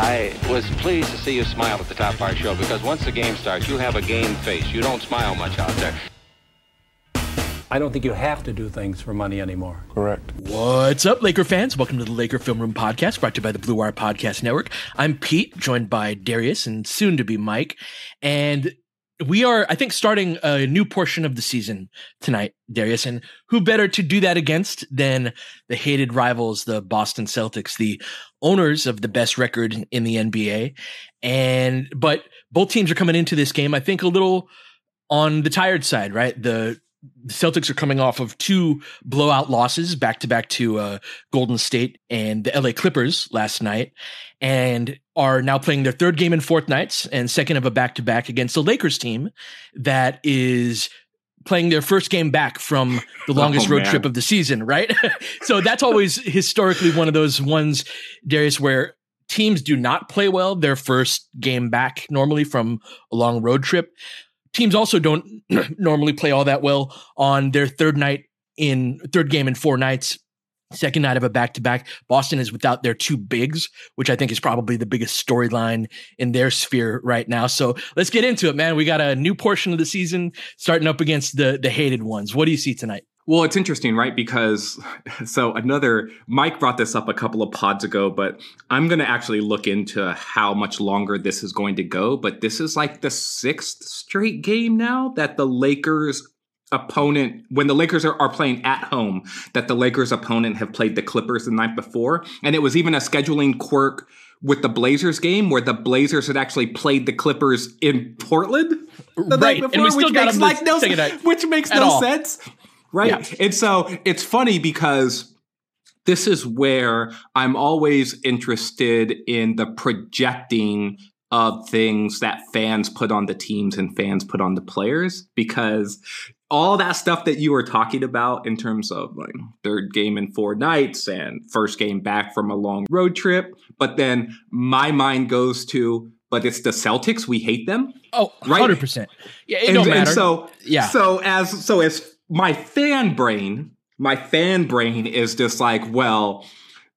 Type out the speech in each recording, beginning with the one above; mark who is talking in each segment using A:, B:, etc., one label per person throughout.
A: I was pleased to see you smile at the top of our show because once the game starts, you have a game face. You don't smile much out there.
B: I don't think you have to do things for money anymore.
C: Correct.
D: What's up, Laker fans? Welcome to the Laker Film Room Podcast, brought to you by the Blue Wire Podcast Network. I'm Pete, joined by Darius and soon to be Mike. And we are, I think, starting a new portion of the season tonight, Darius. And who better to do that against than the hated rivals, the Boston Celtics, the owners of the best record in the NBA. And, but both teams are coming into this game, I think, a little on the tired side, right? The the Celtics are coming off of two blowout losses back to back to uh, Golden State and the LA Clippers last night, and are now playing their third game in fourth nights and second of a back to back against the Lakers team that is playing their first game back from the oh, longest
E: Oh,
D: road
E: man.
D: trip of the season, right? so that's always historically one of those ones, Darius, where teams do not play well their first game back normally from a long road trip teams also don't normally play all that well on their third night in third game in four nights second night of a back to back boston is without their two bigs which i think is probably the biggest storyline in their sphere right now so let's get into it man we got a new portion of the season starting up against the the hated ones what do you see tonight
E: Well, it's interesting, right? Because so another Mike brought this up a couple of pods ago, but I'm going to actually look into how much longer this is going to go. But this is like the sixth straight game now that the Lakers opponent when the Lakers are, are playing at home that the Lakers opponent have played the Clippers the night before and it was even a scheduling quirk with the Blazers game where the Blazers had actually played the Clippers in Portland the
D: Right,
E: night before which makes like no which makes no
D: all.
E: sense right
D: Yeah.
E: and so it's funny because this is where I'm always interested in the projecting of things that fans put on the teams and fans put on the players because all that stuff that you were talking about in terms of like third game in four nights and first game back from a long road trip but then my mind goes to but it's the Celtics we hate them
D: oh
E: Right.
D: 100% yeah it
E: and,
D: don't matter.
E: and so
D: Yeah.
E: So as so as my fan brain, my fan brain is just like, well,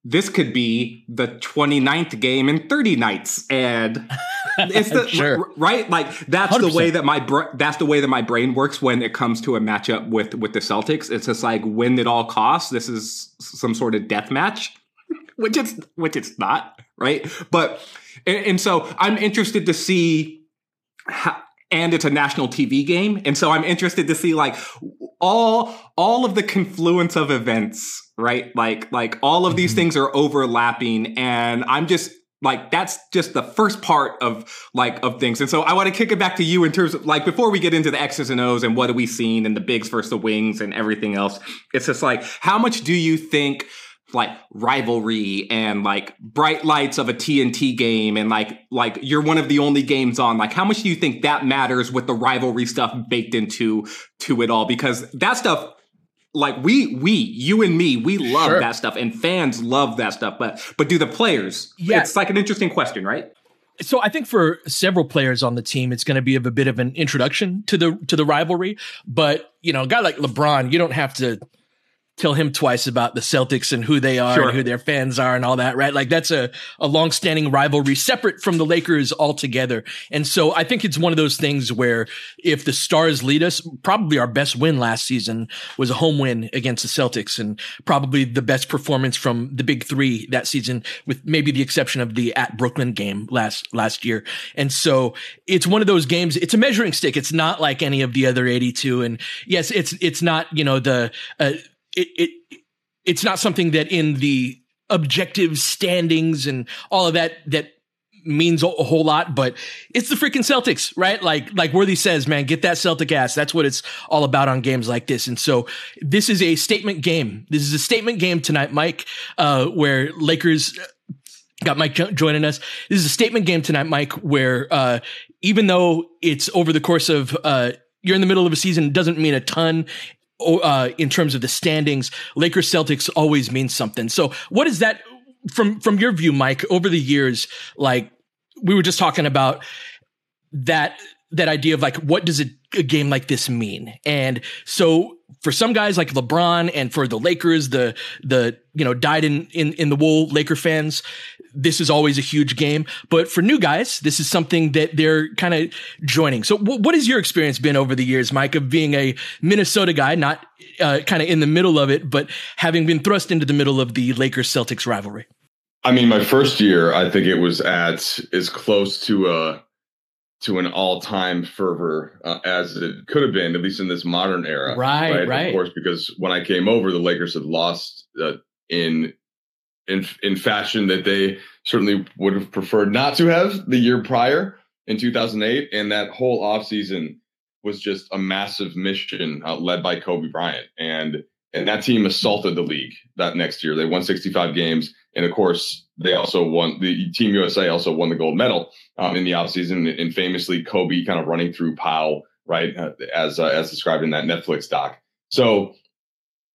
E: this could be the 29th game in 30 nights and it's the
D: Sure.
E: right? Like that's the way that my br- that's the way that my brain works when it comes to a matchup with with the Celtics. It's just like win at all costs this is some sort of death match which it's which it's not right? But and, and so I'm interested to see how, and it's a national TV game, and so I'm interested to see like all all of the confluence of events, right? Like like all of these mm-hmm. things are overlapping, and I'm just like that's just the first part of like of things. And so I want to kick it back to you in terms of like before we get into the X's and O's and what are we seeing and the bigs versus the wings and everything else. It's just like how much do you think like rivalry and like bright lights of a TNT game and like like you're one of the only games on like how much do you think that matters with the rivalry stuff baked into to it all because that stuff like we we you and me we love
D: Sure.
E: that stuff and fans love that stuff but but do the players
D: Yeah.
E: it's like an interesting question right
D: so I think for several players on the team, it's going to be of a bit of an introduction to the to the rivalry. But you know, a guy like LeBron, you don't have to tell him twice about the Celtics and who they are sure. and who their fans are and all that, right? Like that's a, a long-standing rivalry separate from the Lakers altogether. And so I think it's one of those things where if the stars lead us, probably our best win last season was a home win against the Celtics and probably the best performance from the big three that season with maybe the exception of the at Brooklyn game last, last year. And so it's one of those games. It's a measuring stick. It's not like any of the other 82. And yes, it's, it's not, you know, the, uh, it, it it's not something that in the objective standings and all of that that means a whole lot, but it's the freaking Celtics, right? Like, like Worthy says, man, get that Celtic ass. That's what it's all about on games like this. And so this is a statement game. This is a statement game tonight, Mike, uh, where Lakers uh, got Mike jo- joining us. This is a statement game tonight, Mike, where, uh, even though it's over the course of, uh, you're in the middle of a season, doesn't mean a ton uh, in terms of the standings, Lakers Celtics always means something. So what is that from, from your view, Mike, over the years? Like we were just talking about that, that idea of like, what does a, a game like this mean? And so for some guys like LeBron and for the Lakers, the, the, you know, dyed in, in, in the wool Laker fans, this is always a huge game. But for new guys, this is something that they're kind of joining. So w- what has your experience been over the years, Mike, of being a Minnesota guy, not uh, kind of in the middle of it, but having been thrust into the middle of the Lakers Celtics rivalry?
C: I mean, my first year, I think it was at as close to a to an all-time fervor uh, as it could have been, at least in this modern era.
D: Right, right, right.
C: Of course, because when I came over, the Lakers had lost uh, in in in fashion that they certainly would have preferred not to have the year prior in 2008, and that whole offseason was just a massive mission uh, led by Kobe Bryant, and and that team assaulted the league that next year. They won 65 games, and of course, they also won. The Team USA also won the gold medal um, in the offseason, and famously Kobe kind of running through Pau, right, uh, as uh, as described in that Netflix doc. So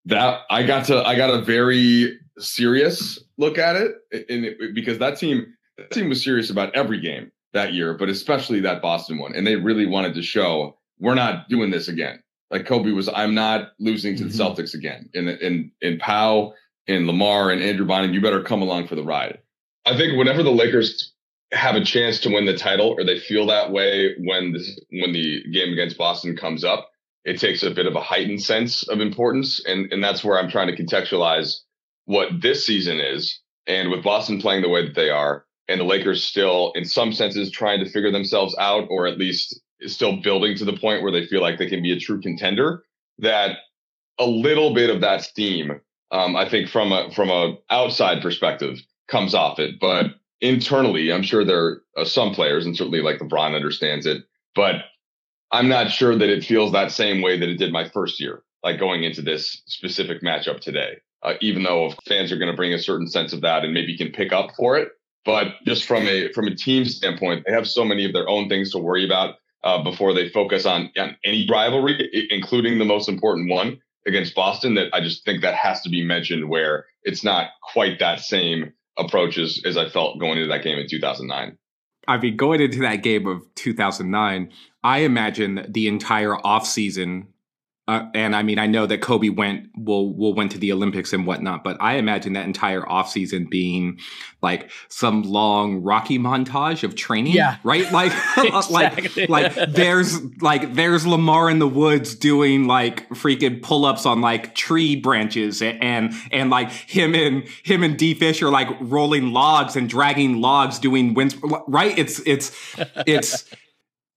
C: that I got to I got a very serious look at it, and it, because that team that team was serious about every game that year, but especially that Boston one, and they really wanted to show we're not doing this again. Like Kobe was, I'm not losing to the mm-hmm. Celtics again. In in in Pau, in Lamar, and Andrew Bynum, you better come along for the ride. I think whenever the Lakers have a chance to win the title, or they feel that way when this when the game against Boston comes up, it takes a bit of a heightened sense of importance, and and that's where I'm trying to contextualize what this season is. And with Boston playing the way that they are, and the Lakers still, in some senses, trying to figure themselves out, or at least still building to the point where they feel like they can be a true contender, that a little bit of that steam, um, I think, from a from a outside perspective, comes off it. But internally, I'm sure there are some players, and certainly like LeBron understands it, but I'm not sure that it feels that same way that it did my first year, like going into this specific matchup today uh, even though fans are going to bring a certain sense of that and maybe can pick up for it. But just from a from a team standpoint, they have so many of their own things to worry about uh, before they focus on, on any rivalry, including the most important one against Boston. That I just think that has to be mentioned where it's not quite that same approach as, as I felt going into that game in 2009.
E: I mean, going into that game of 2009, I imagine the entire offseason uh, and I mean, I know that Kobe went will will went to the Olympics and whatnot, but I imagine that entire offseason being like some long Rocky montage of training.
D: Yeah.
E: Right? Like like like there's like there's Lamar in the woods doing like freaking pull-ups on like tree branches and and, and like him and him and D Fish are like rolling logs and dragging logs doing winds right? It's it's it's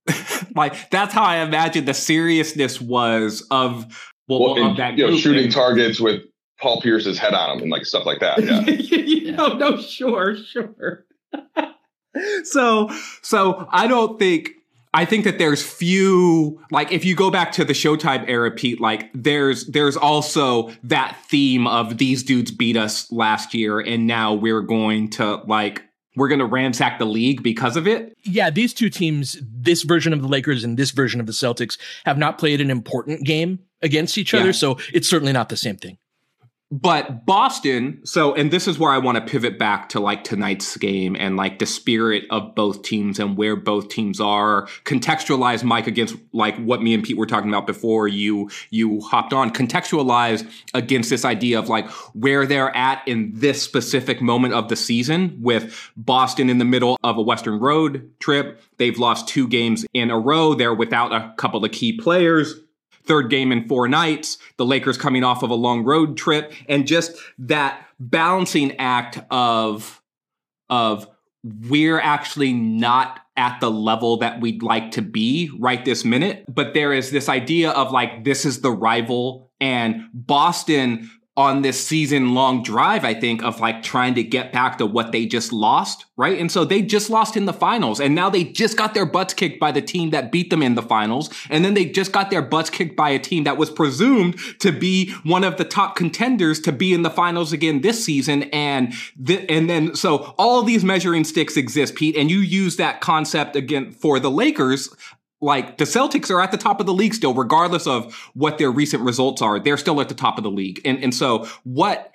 E: like that's how I imagine the seriousness was of well, well
C: of that you know, shooting targets with Paul Pierce's head on them and like stuff like that. Yeah.
E: yeah. no, no, sure, sure. so, so I don't think I think that there's few like if you go back to the Showtime era, Pete, like there's there's also that theme of these dudes beat us last year and now we're going to like we're going to ransack the league because of it.
D: Yeah, these two teams, this version of the Lakers and this version of the Celtics, have not played an important game against each other. So it's certainly not the same thing.
E: But Boston, so, and this is where I want to pivot back to like tonight's game and like the spirit of both teams and where both teams are. Contextualize Mike against like what me and Pete were talking about before you, you hopped on. Contextualize against this idea of like where they're at in this specific moment of the season with Boston in the middle of a Western road trip. They've lost two games in a row. They're without a couple of key players third game in four nights, the Lakers coming off of a long road trip, and just that balancing act of of we're actually not at the level that we'd like to be right this minute, but there is this idea of like this is the rival and Boston on this season long drive, I think, of like trying to get back to what they just lost, right? And so they just lost in the finals, and now they just got their butts kicked by the team that beat them in the finals, and then they just got their butts kicked by a team that was presumed to be one of the top contenders to be in the finals again this season, and th- and then so all these measuring sticks exist, Pete, and you use that concept again for the Lakers like the Celtics are at the top of the league still, regardless of what their recent results are. They're still at the top of the league. And and so what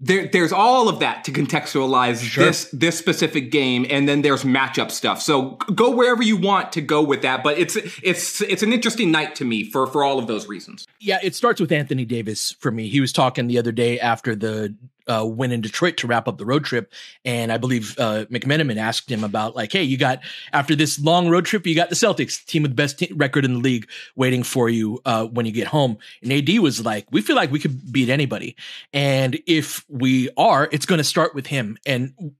E: there, there's all of that to contextualize sure. this this specific game, and then there's matchup stuff. So go wherever you want to go with that, but it's it's it's an interesting night to me for for all of those reasons.
D: Yeah, it starts with Anthony Davis for me. He was talking the other day after the uh, went in Detroit to wrap up the road trip, and I believe uh, McMenamin asked him about like, "Hey, you got after this long road trip, you got the Celtics, team with the best record in the league, waiting for you uh, when you get home." And AD was like, "We feel like we could beat anybody, and if we are, it's going to start with him." And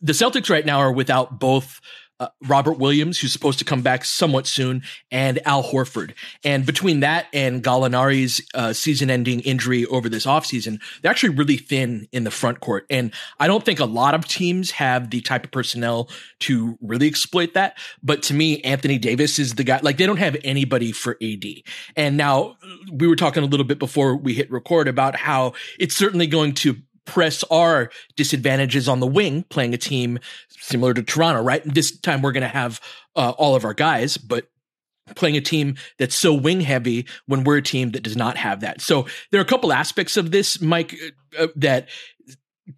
D: the Celtics right now are without both uh, Robert Williams, who's supposed to come back somewhat soon, and Al Horford. And between that and Gallinari's uh, season-ending injury over this offseason, they're actually really thin in the front court. And I don't think a lot of teams have the type of personnel to really exploit that. But to me, Anthony Davis is the guy. Like they don't have anybody for AD. And now we were talking a little bit before we hit record about how it's certainly going to press our disadvantages on the wing, playing a team similar to Toronto, right? This time we're going to have uh, all of our guys, but playing a team that's so wing heavy when we're a team that does not have that. So there are a couple aspects of this, Mike, uh, that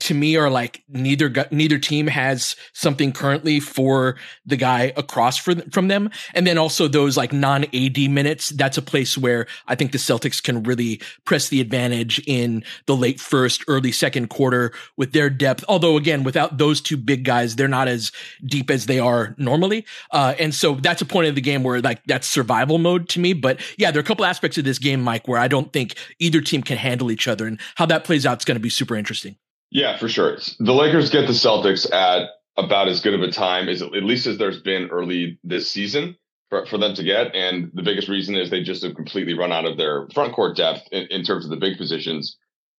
D: to me are like neither neither team has something currently for the guy across from them. And then also those like non AD minutes that's a place where I think the Celtics can really press the advantage in the late first early second quarter with their depth. Although again without those two big guys they're not as deep as they are normally. Uh, and so that's a point of the game where like that's survival mode to me. But yeah there are a couple aspects of this game Mike where I don't think either team can handle each other. And how that plays out is going to be super interesting
C: yeah, for sure. The Lakers get the Celtics at about as good of a time as at least as there's been early this season for, for them to get. And the biggest reason is they just have completely run out of their front court depth in, in terms of the big positions.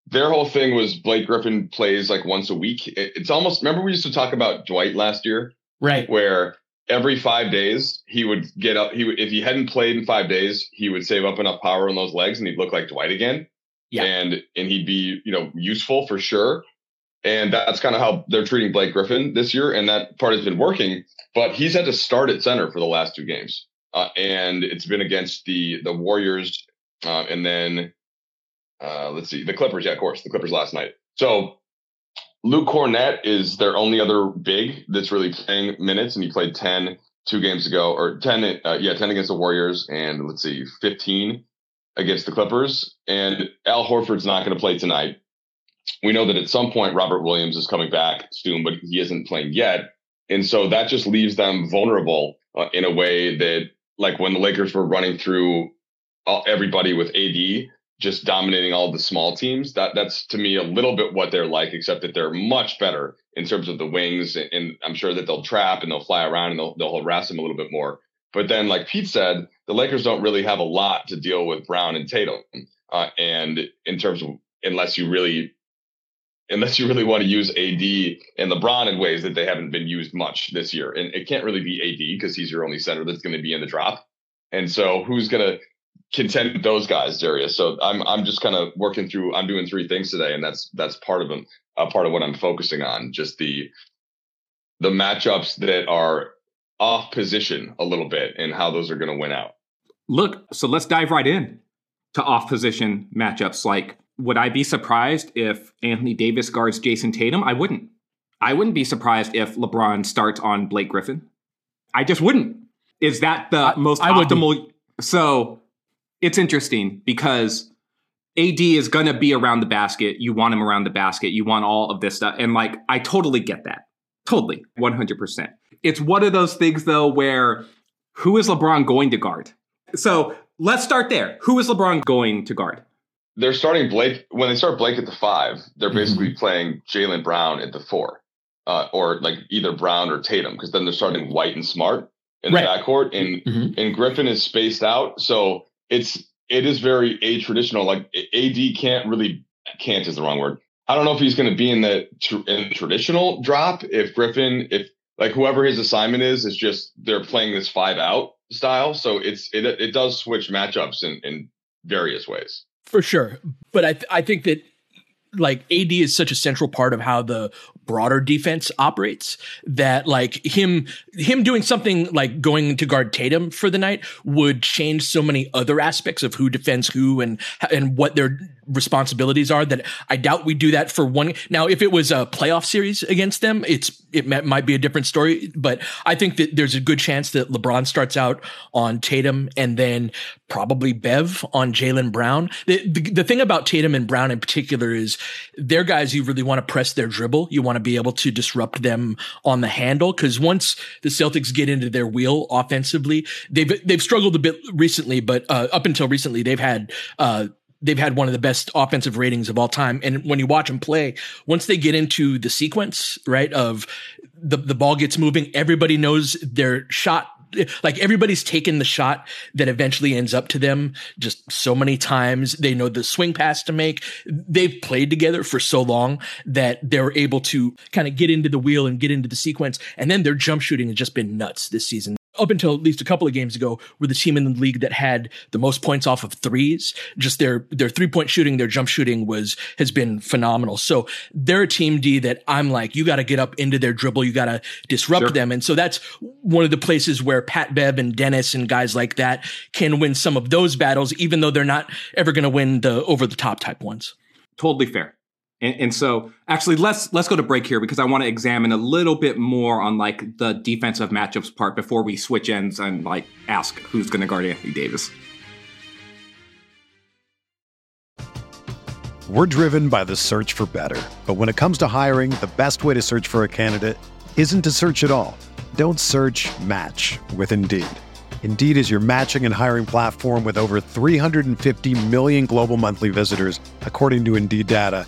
C: Their whole thing was Blake Griffin plays like once a week. It, it's almost remember we used to talk about Dwight last year,
D: right?
C: Where every five days he would get up. He would if he hadn't played in five days, he would save up enough power in those legs and he'd look like Dwight again. Yeah, and and he'd be you know useful for sure. And that's kind of how they're treating Blake Griffin this year. And that part has been working, but he's had to start at center for the last two games. Uh, and it's been against the the Warriors uh, and then uh, let's see, the Clippers. Yeah, of course, the Clippers last night. So Luke Kornet is their only other big that's really playing minutes, and he played 10 two games ago, or 10, uh, yeah, 10 against the Warriors, and let's see, 15 against the Clippers. And Al Horford's not going to play tonight we know that at some point Robert Williams is coming back soon, but he isn't playing yet. And so that just leaves them vulnerable uh, in a way that, like when the Lakers were running through all, everybody with AD, just dominating all the small teams. That that's to me a little bit what they're like, except that they're much better in terms of the wings, and I'm sure that they'll trap and they'll fly around and they'll they'll harass them a little bit more. But then, like Pete said, the Lakers don't really have a lot to deal with Brown and Tatum, uh, and in terms of unless you really unless you really want to use AD and LeBron in ways that they haven't been used much this year. And it can't really be AD because he's your only center that's going to be in the drop. And so who's going to contend with those guys, Darius? So I'm I'm just kind of working through. I'm doing three things today, and that's that's part of them. Part of what I'm focusing on, just the the matchups that are off position a little bit and how those are going to win out.
E: Look, so let's dive right in to off position matchups like would I be surprised if Anthony Davis guards Jayson Tatum? I wouldn't. I wouldn't be surprised if LeBron starts on Blake Griffin. I just wouldn't. Is that the I, most I optimal? So it's interesting because AD is going to be around the basket. You want him around the basket. You want all of this stuff. And like, I totally get that. Totally. 100%. It's one of those things, though, where who is LeBron going to guard? So let's start there. Who is LeBron going to guard?
C: They're starting Blake. When they start Blake at the five, they're mm-hmm. basically mm-hmm. playing Jaylen Brown at the four, uh, or like either Brown or Tatum, because then they're starting White and Smart in the backcourt, and mm-hmm. and Griffin is spaced out. So it's it is very a traditional. Like AD can't really can't is the wrong word. I don't know if he's going to be in the in the traditional drop. If Griffin, if like whoever his assignment is, is just they're playing this five out style. So it's it it does switch matchups in in various ways.
D: For sure, but I th- I think that like AD is such a central part of how the broader defense operates that like him him doing something like going to guard Tatum for the night would change so many other aspects of who defends who and and what their responsibilities are that I doubt we do that for one. Now, if it was a playoff series against them, it's it might be a different story. But I think that there's a good chance that LeBron starts out on Tatum and then probably Bev on Jaylen Brown. The, the, the thing about Tatum and Brown in particular is they're guys you really want to press their dribble. You want to be able to disrupt them on the handle because once the Celtics get into their wheel offensively, they've they've struggled a bit recently, but uh, up until recently they've had. Uh, they've had one of the best offensive ratings of all time. And when you watch them play, once they get into the sequence, right, of the, the ball gets moving, everybody knows their shot like everybody's taken the shot that eventually ends up to them just so many times. They know the swing pass to make. They've played together for so long that they're able to kind of get into the wheel and get into the sequence. And then their jump shooting has just been nuts this season up until at least a couple of games ago, were the team in the league that had the most points off of threes. Just their their three point shooting, their jump shooting was has been phenomenal. So they're a team D that I'm like, you got to get up into their dribble, you got to disrupt sure. them, and so that's one of the places where Pat Bev and Dennis and guys like that can win some of those battles, even though they're not ever going to win the over the top type ones.
E: Totally fair. And, and, so actually let's let's go to break here because I want to examine a little bit more on like the defensive matchups part before we switch ends and like ask who's going to guard Anthony Davis.
F: We're driven by the search for better. But when it comes to hiring, the best way to search for a candidate isn't to search at all. Don't search, match with Indeed. Indeed is your matching and hiring platform with over 350 million global monthly visitors, according to Indeed data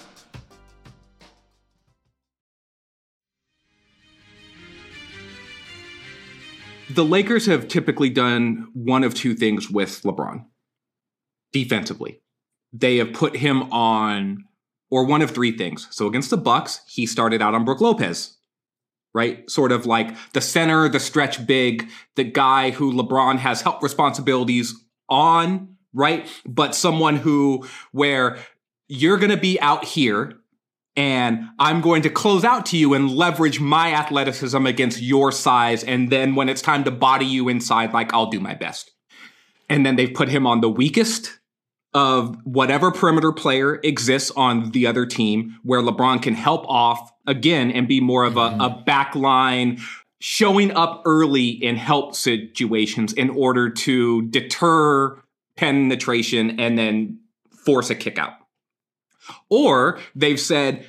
E: The Lakers have typically done one of two things with LeBron defensively. They have put him on, or one of three things. So against the Bucks, he started out on Brook Lopez, right? Sort of like the center, the stretch big, the guy who LeBron has help responsibilities on, right? But someone who, where you're going to be out here and I'm going to close out to you and leverage my athleticism against your size. And then when it's time to body you inside, like I'll do my best. And then they've put him on the weakest of whatever perimeter player exists on the other team, where LeBron can help off again and be more of a, mm-hmm. a back line, showing up early in help situations in order to deter penetration and then force a kick out. Or they've said,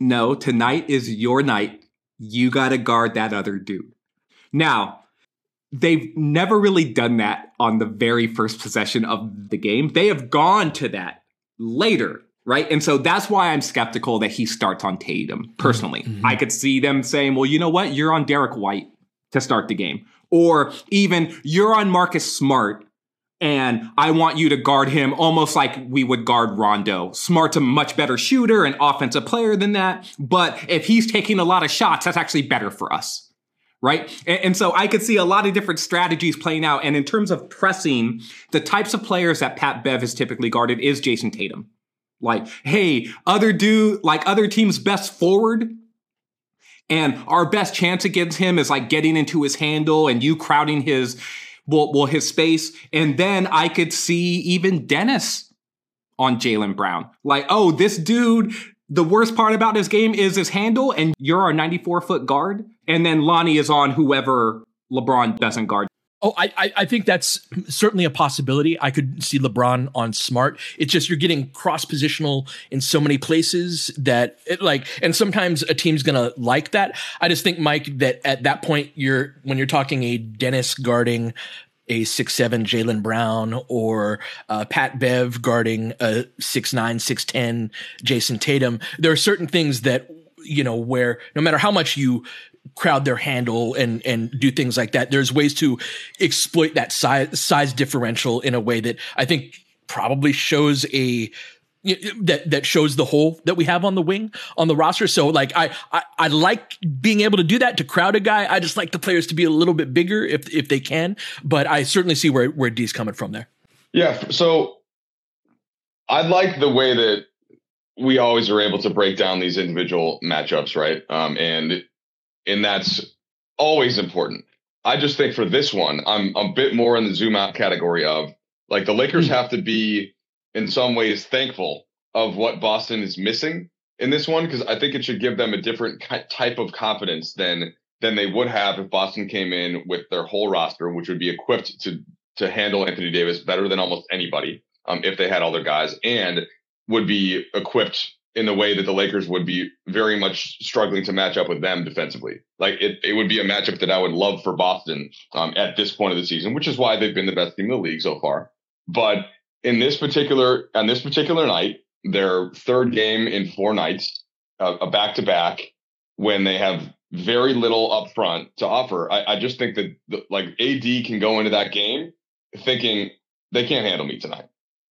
E: no, tonight is your night. You got to guard that other dude. Now, they've never really done that on the very first possession of the game. They have gone to that later, right? And so that's why I'm skeptical that he starts on Tatum personally. Mm-hmm. I could see them saying, well, you know what? You're on Derrick White to start the game. Or even you're on Marcus Smart and I want you to guard him almost like we would guard Rondo. Smart's a much better shooter and offensive player than that, but if he's taking a lot of shots, that's actually better for us. Right. And, and, so I could see a lot of different strategies playing out. And in terms of pressing, the types of players that Pat Bev has typically guarded is Jayson Tatum. Like, hey, other do like other teams' best forward and our best chance against him is like getting into his handle and you crowding his well, well his space. And then I could see even Dennis on Jaylen Brown. Like, oh, this dude, the worst part about his game is his handle, and you're our 94 foot guard. And then Lonnie is on whoever LeBron doesn't guard.
D: Oh, I, I think that's certainly a possibility. I could see LeBron on smart. It's just you're getting cross positional in so many places that it like, and sometimes a team's gonna like that. I just think, Mike, that at that point, you're when you're talking a Dennis guarding a six seven Jaylen Brown or uh, Pat Bev guarding a six nine six ten Jayson Tatum. There are certain things that you know where no matter how much you crowd their handle and and do things like that. There's ways to exploit that size size differential in a way that I think probably shows a that that shows the hole that we have on the wing on the roster. So like I, I I like being able to do that to crowd a guy. I just like the players to be a little bit bigger if if they can. But I certainly see where where D's coming from there.
C: Yeah. So I like the way that we always are able to break down these individual matchups, right? Um, and and that's always important. I just think for this one, I'm a bit more in the zoom out category of like the Lakers mm-hmm. have to be in some ways thankful of what Boston is missing in this one because I think it should give them a different type of confidence than than they would have if Boston came in with their whole roster, which would be equipped to to handle Anthony Davis better than almost anybody um, if they had all their guys, and would be equipped in the way that the Lakers would be very much struggling to match up with them defensively. Like it, it would be a matchup that I would love for Boston um, at this point of the season, which is why they've been the best team in the league so far. But in this particular on this particular night, their third game in four nights, uh, a back to back, when they have very little up front to offer. I, I just think that the, like AD can go into that game thinking they can't handle me tonight.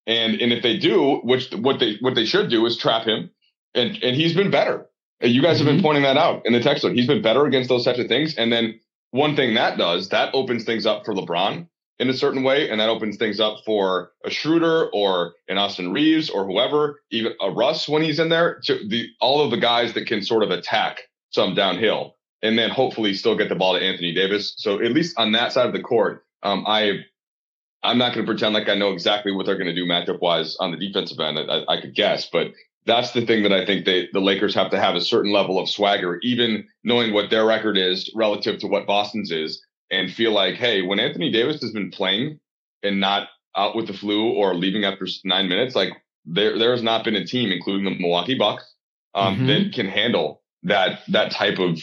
C: And and if they do, which what they what they should do is trap him, and and he's been better. You guys mm-hmm. have been mm-hmm. pointing that out in the text. He's been better against those types of things. And then one thing that does that opens things up for LeBron in a certain way, and that opens things up for a Schroeder or an Austin Reaves or whoever, even a Russ when he's in there. To the all of the guys that can sort of attack some downhill, and then hopefully still get the ball to Anthony Davis. So at least on that side of the court, um, I I'm not going to pretend like I know exactly what they're going to do matchup wise on the defensive end. I, I, could guess, but that's the thing that I think they, the Lakers have to have a certain level of swagger, even knowing what their record is relative to what Boston's is, and feel like, hey, when Anthony Davis has been playing and not out with the flu or leaving after nine minutes, like there there has not been a team, including the Milwaukee Bucks, um, mm-hmm. that can handle that that type of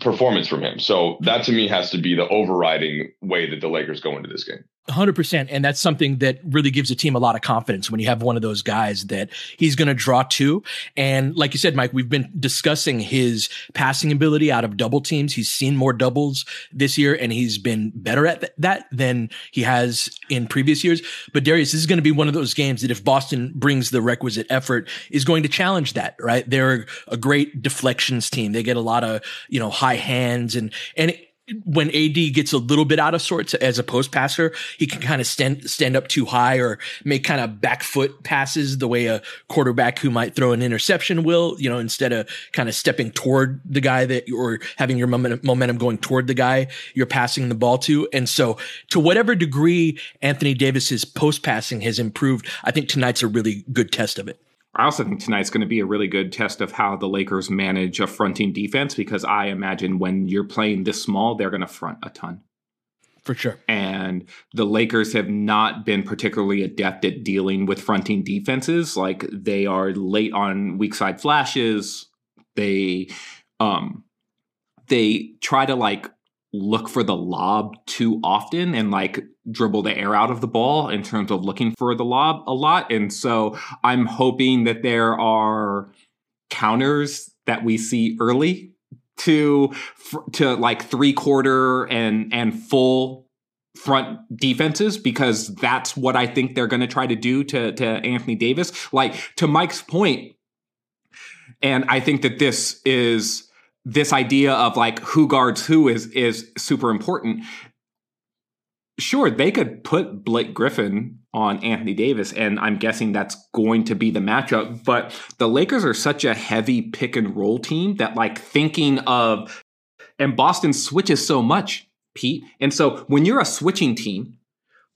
C: performance from him. So that to me has to be the overriding way that the Lakers go into this game.
D: 100% and that's something that really gives a team a lot of confidence when you have one of those guys that he's going to draw to. And like you said Mike we've been discussing his passing ability out of double teams. He's seen more doubles this year and he's been better at th- that than he has in previous years. But Darius this is going to be one of those games that if Boston brings the requisite effort is going to challenge that right? They're a great deflections team. They get a lot of you know high hands and and it, when AD gets a little bit out of sorts as a post passer, he can kind of stand stand up too high or make kind of back foot passes the way a quarterback who might throw an interception will, you know, instead of kind of stepping toward the guy that or having your momentum, momentum going toward the guy you're passing the ball to. And so to whatever degree Anthony Davis's post passing has improved, I think tonight's a really good test of it.
E: I also think tonight's going to be a really good test of how the Lakers manage a fronting defense because I imagine when you're playing this small, they're going to front a ton.
D: For sure.
E: And the Lakers have not been particularly adept at dealing with fronting defenses. Like they are late on weak side flashes. They um they try to like look for the lob too often and like dribble the air out of the ball in terms of looking for the lob a lot. And so I'm hoping that there are counters that we see early to to like three quarter and and full front defenses because that's what I think they're going to try to do to to Anthony Davis. Like to Mike's point, and I think that this is this idea of like who guards who is is super important. Sure, they could put Blake Griffin on Anthony Davis, and I'm guessing that's going to be the matchup. But the Lakers are such a heavy pick and roll team that like thinking of and Boston switches so much, Pete. And so when you're a switching team,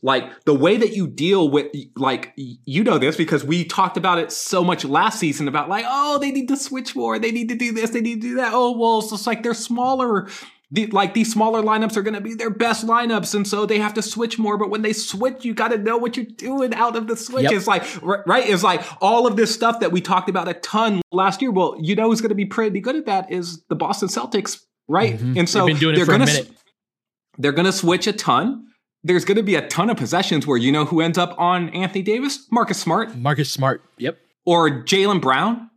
E: like the way that you deal with like you know this because we talked about it so much last season about like oh they need to switch more. They need to do this. They need to do that. Oh well it's just like they're smaller. The, like these smaller lineups are going to be their best lineups and so they have to switch more. But when they switch you got to know what you're doing out of the switch. Yep. it's like right? It's like all of this stuff that we talked about a ton last year. Well you know who's going to be pretty good at that is the boston celtics right?
D: Mm-hmm.
E: and so
D: they're
E: going
D: to
E: they're going to switch a ton there's going to be a ton of possessions where you know who ends up on Anthony Davis? Marcus Smart.
D: Marcus Smart. Yep.
E: Or Jaylen Brown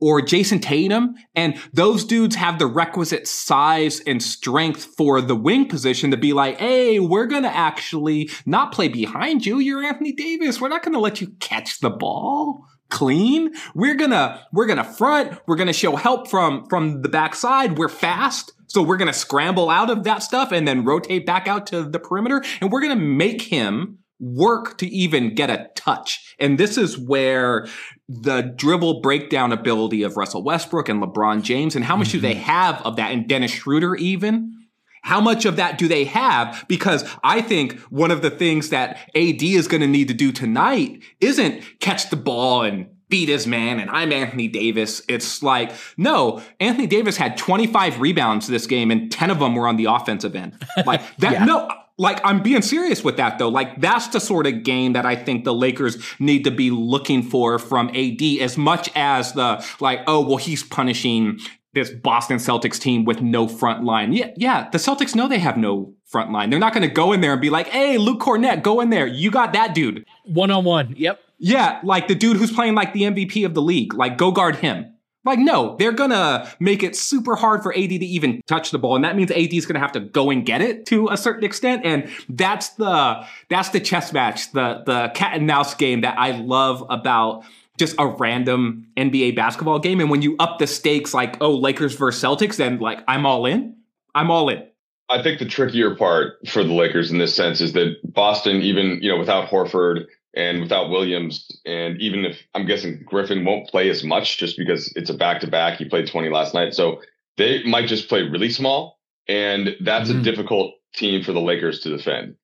E: or Jayson Tatum. And those dudes have the requisite size and strength for the wing position to be like, hey, we're going to actually not play behind you. You're Anthony Davis. We're not going to let you catch the ball clean. We're gonna, we're gonna front. We're gonna show help from, from the backside. We're fast. So we're to scramble out of that stuff and then rotate back out to the perimeter. And we're to make him work to even get a touch. And this is where the dribble breakdown ability of Russell Westbrook and LeBron James and how much mm-hmm. do they mm-hmm. have of that? And Dennis Schroeder even. How much of that do they have? Because I think one of the things that AD is going to need to do tonight isn't catch the ball and beat his man and I'm Anthony Davis. It's like, no, Anthony Davis had 25 rebounds this game and 10 of them were on the offensive end. Like that, yeah. no, like I'm being serious with that though. Like that's the sort of game that I think the Lakers need to be looking for from AD as much as the like, oh, well, he's punishing this Boston Celtics team with no front line. Yeah, yeah, the Celtics know they have no front line. They're not going to go in there and be like, "Hey, Luke Kornet, go in there. You got that dude."
D: One on one. Yep.
E: Yeah, like the dude who's playing like the MVP of the league. Like, go guard him. Like, no, they're gonna make it super hard for AD to even touch the ball, and that means AD is gonna have to go and get it to a certain extent. And that's the that's the chess match, the the cat and mouse game that I love about just a random NBA basketball game. And when you up the stakes, like, oh, Lakers versus Celtics, then like I'm all in. I'm all in.
C: I think the trickier part for the Lakers in this sense is that Boston, even you know, without Horford and without Williams, and even if I'm guessing Griffin won't play as much just because it's a back to back. He played 20 last night. So they might just play really small. And that's mm-hmm. a difficult team for the Lakers to defend.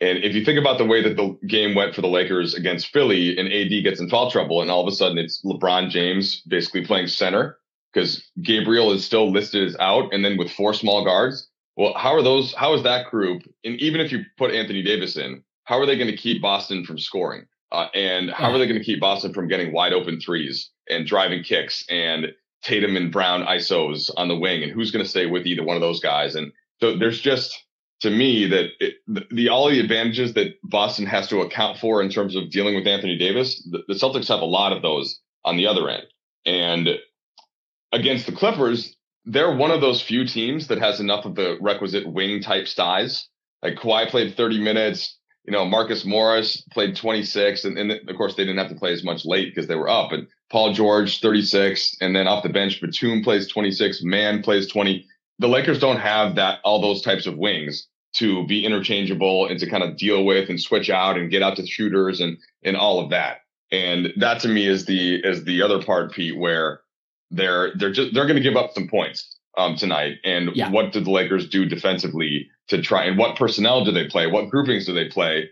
C: And if you think about the way that the game went for the Lakers against Philly and AD gets in foul trouble, and all of a sudden it's LeBron James basically playing center because Gabriel is still listed as out, and then with four small guards. Well, how are those? How is that group? And even if you put Anthony Davis in, how are they going to keep Boston from scoring? Uh, and how are they going to keep Boston from getting wide open threes and driving kicks and Tatum and Brown ISOs on the wing? And who's going to stay with either one of those guys? And so there's just to me that it, the, the, all the advantages that Boston has to account for in terms of dealing with Anthony Davis, the, the Celtics have a lot of those on the other end. And against the Clippers, they're one of those few teams that has enough of the requisite wing type size. Like Kawhi played 30 minutes, you know, Marcus Morris played 26, and, and of course they didn't have to play as much late because they were up. And Paul George 36, and then off the bench, Batum plays 26, Mann plays 20. The Lakers don't have that all those types of wings to be interchangeable and to kind of deal with and switch out and get out to shooters and and all of that. And that to me is the is the other part, Pete, where they're they're just they're going to give up some points um, tonight. And yeah. what did the Lakers do defensively to try? And what personnel do they play? What groupings do they play?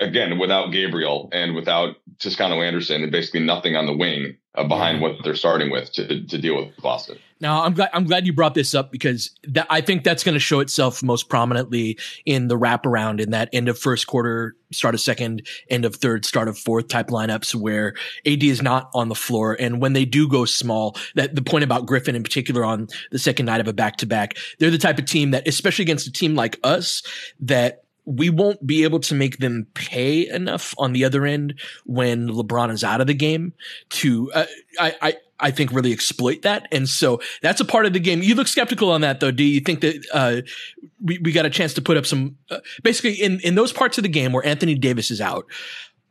C: Again without Gabriel and without Toscano Anderson and basically nothing on the wing uh, behind what they're starting with to, to deal with Boston.
D: Now, I'm glad I'm glad you brought this up because that, I think that's going to show itself most prominently in the wraparound in that end of first quarter, start of second, end of third, start of fourth type lineups where AD is not on the floor, and when they do go small, that the point about Griffin in particular on the second night of a back to back, they're the type of team that, especially against a team like us, that we won't be able to make them pay enough on the other end when LeBron is out of the game to, uh, I, I, I think really exploit that. And so that's a part of the game. You look skeptical on that though. Do you think that, uh, we, we got a chance to put up some, uh, basically in, in those parts of the game where Anthony Davis is out,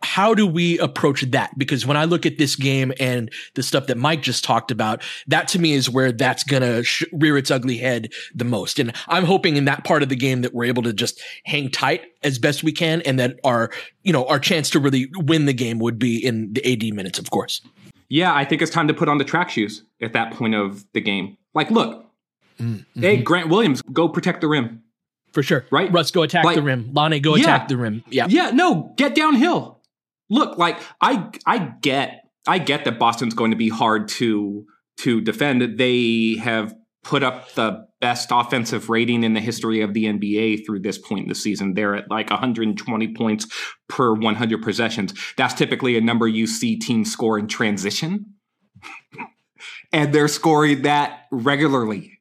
D: how do we approach that? Because when I look at this game and the stuff that Mike just talked about, that to me is where that's going to sh- rear its ugly head the most. And I'm hoping in that part of the game that we're able to just hang tight as best we can and that our, you know, our chance to really win the game would be in the AD minutes, of course.
E: Yeah, I think it's time to put on the track shoes at that point of the game. Like, look, mm-hmm. hey, Grant Williams, go protect the rim.
D: For sure.
E: Right?
D: Russ, go attack like, the rim. Lonnie, go yeah, attack the rim. Yeah.
E: Yeah, no, get downhill look, like I I get I get that Boston's going to be hard to to defend. They have put up the best offensive rating in the history of the NBA through this point in the season. They're at like 120 points per 100 possessions. That's typically a number you see teams score in transition. and they're scoring that regularly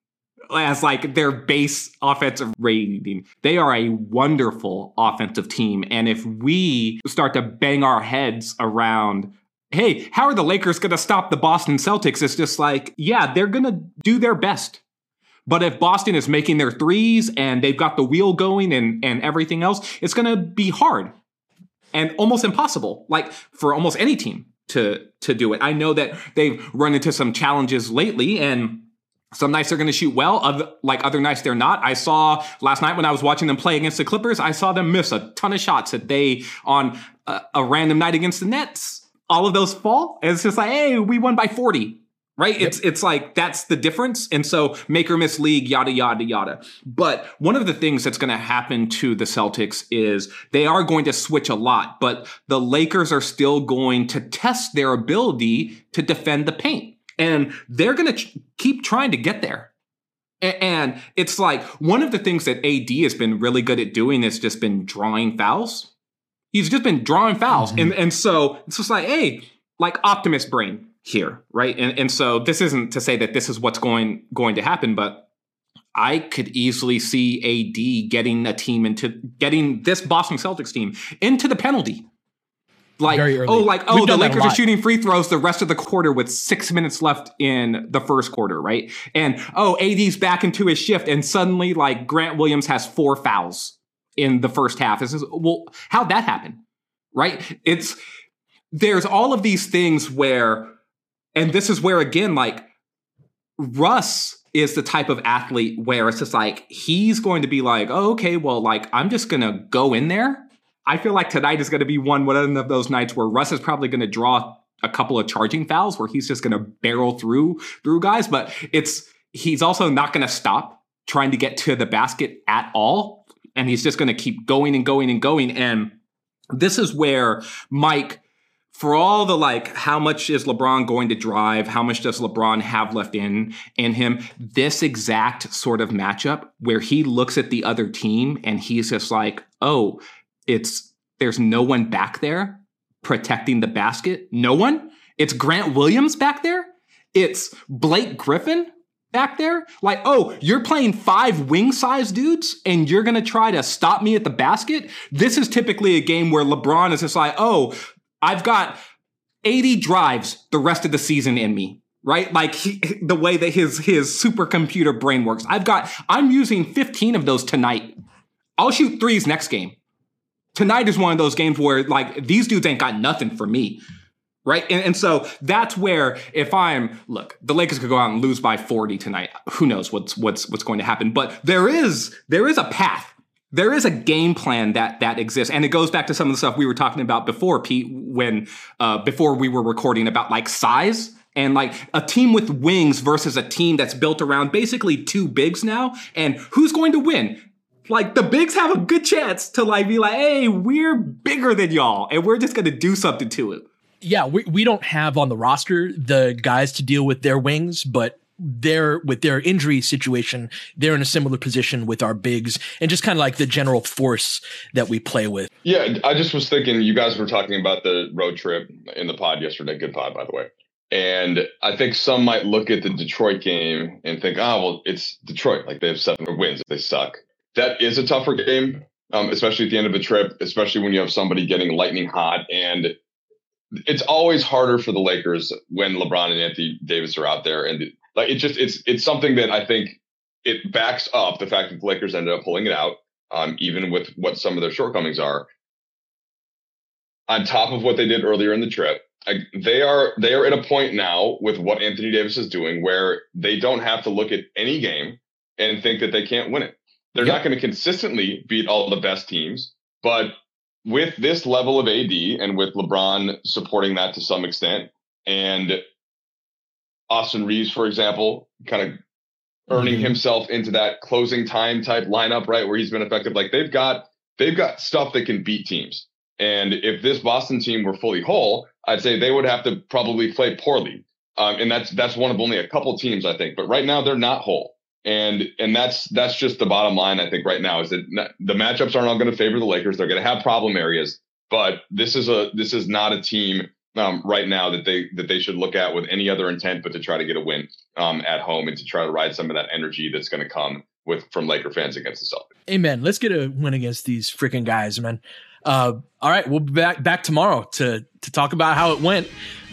E: as like their base offensive rating. They are a wonderful offensive team. And if we start to bang our heads around hey, how are the Lakers going to stop the Boston Celtics? It's just like, yeah, they're going to do their best. But if Boston is making their threes and they've got the wheel going and, and everything else, it's going to be hard and almost impossible, like for almost any team to, to do it. I know that they've run into some challenges lately and some nights they're going to shoot well, other, like other nights they're not. I saw last night when I was watching them play against the Clippers, I saw them miss a ton of shots that they on a, a random night against the Nets. All of those fall, and it's just like, hey, we won by forty, right? Yep. It's it's like that's the difference, and so make or miss league, yada yada yada. But one of the things that's going to happen to the Celtics is they are going to switch a lot, but the Lakers are still going to test their ability to defend the paint and they're going to ch- keep trying to get there. A- and it's like one of the things that AD has been really good at doing is just been drawing fouls. He's just been drawing fouls. Mm-hmm. And, and so it's just like, hey, like optimist brain here, right? And, and so this isn't to say that this is what's going going to happen, but I could easily see AD getting a team into getting this Boston Celtics team into the penalty like oh like oh We've the Lakers are shooting free throws the rest of the quarter with six minutes left in the first quarter, right? And oh AD's back into his shift, and suddenly like Grant Williams has four fouls in the first half. This is well, how'd that happen? Right? It's there's all of these things where, and this is where again, like Russ is the type of athlete where it's just like he's going to be like, oh, okay, well, like I'm just gonna go in there I feel like tonight is going to be one one of those nights where Russ is probably going to draw a couple of charging fouls where he's just going to barrel through through guys, but it's he's also not going to stop trying to get to the basket at all, and he's just going to keep going and going and going. And this is where Mike for all the like how much is lebron going to drive? How much does lebron have left in in him? This exact sort of matchup where he looks at the other team and he's just like oh it's there's no one back there protecting the basket. No one. It's Grant Williams back there. It's Blake Griffin back there. Like, oh, you're playing five wing size dudes and you're going to try to stop me at the basket. This is typically a game where LeBron is just like, oh, I've got 80 drives the rest of the season in me. Right? Like he, the way that his, his supercomputer brain works. I've got, I'm using 15 of those tonight. I'll shoot threes next game tonight is one of those games where like these dudes ain't got nothing for me. Right. And, and, so that's where if I'm look, the Lakers could go out and lose by 40 tonight. Who knows what's what's what's going to happen. But there is there is a path. There is a game plan that that exists. And it goes back to some of the stuff we were talking about before, Pete, when uh before we were recording about like size and like a team with wings versus a team that's built around basically two bigs now. And who's going to win? Like the bigs have a good chance to like be like, hey, we're bigger than y'all, and we're just gonna do something to it.
D: Yeah, we we don't have on the roster the guys to deal with their wings, but they're with their injury situation, they're in a similar position with our bigs and just kind of like the general force that we play with.
C: Yeah, I just was thinking you guys were talking about the road trip in the pod yesterday. Good pod, by the way. And I think some might look at the Detroit game and think, oh, well, it's Detroit. Like they have seven wins. They suck. That is a tougher game, um, especially at the end of a trip, especially when you have somebody getting lightning hot. And it's always harder for the Lakers when LeBron and Anthony Davis are out there. And like it just it's it's something that I think it backs up the fact that the Lakers ended up pulling it out, um, even with what some of their shortcomings are. On top of what they did earlier in the trip, they are they are at a point now with what Anthony Davis is doing where they don't have to look at any game and think that they can't win it. They're yep. not going to consistently beat all the best teams, but with this level of AD and with LeBron supporting that to some extent, and Austin Reaves, for example, kind of earning mm-hmm. himself into that closing time type lineup, right, where he's been effective. Like they've got they've got stuff that can beat teams. And if this Boston team were fully whole, I'd say they would have to probably play poorly. Um, and that's that's one of only a couple teams, I think. But right now they're not whole, and and that's that's just the bottom line. I think right now is that the matchups are not all going to favor the Lakers. They're going to have problem areas, but this is a this is not a team um, right now that they that they should look at with any other intent but to try to get a win um, at home and to try to ride some of that energy that's going to come with from Laker fans against the Celtics.
D: Amen. Let's get a win against these freaking guys, man. Uh, all right, we'll be back back tomorrow to to talk about how it went.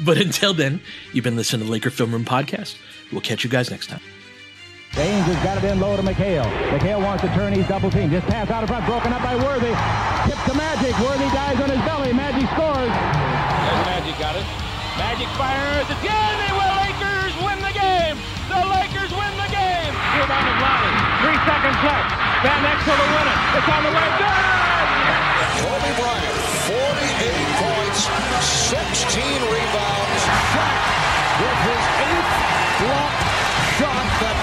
D: But until then, you've been listening to the Laker Film Room podcast. We'll catch you guys next time.
G: James has got it in low to McHale. McHale wants to turn. He's double team. Just pass out of front. Broken up by Worthy. Tip to Magic. Worthy dies on his belly. Magic scores.
H: There's Magic got it. Magic fires. It's good. They will. Lakers win the game. The Lakers win the game. Rebound of Lonnie. Three seconds left. Van Exel to win it. It's on the way. Good.
I: Kobe Bryant, 48 points, 16 rebounds. Shot with his eighth block shot that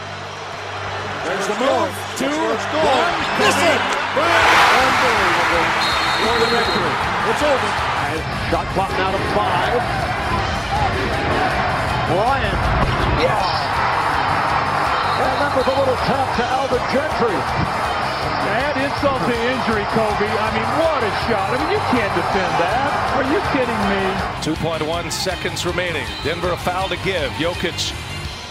J: There's the move.
G: Two, one,
J: miss it.
G: Unbelievable.
J: It's over.
G: Shot clock now to five. Bryant. Yes. And that was a little tap to Alvin Gentry.
K: Add insult to injury, Kobe. I mean, what a shot. I mean, you can't defend that. Are you kidding me?
H: 2.1 seconds remaining. Denver a foul to give. Jokic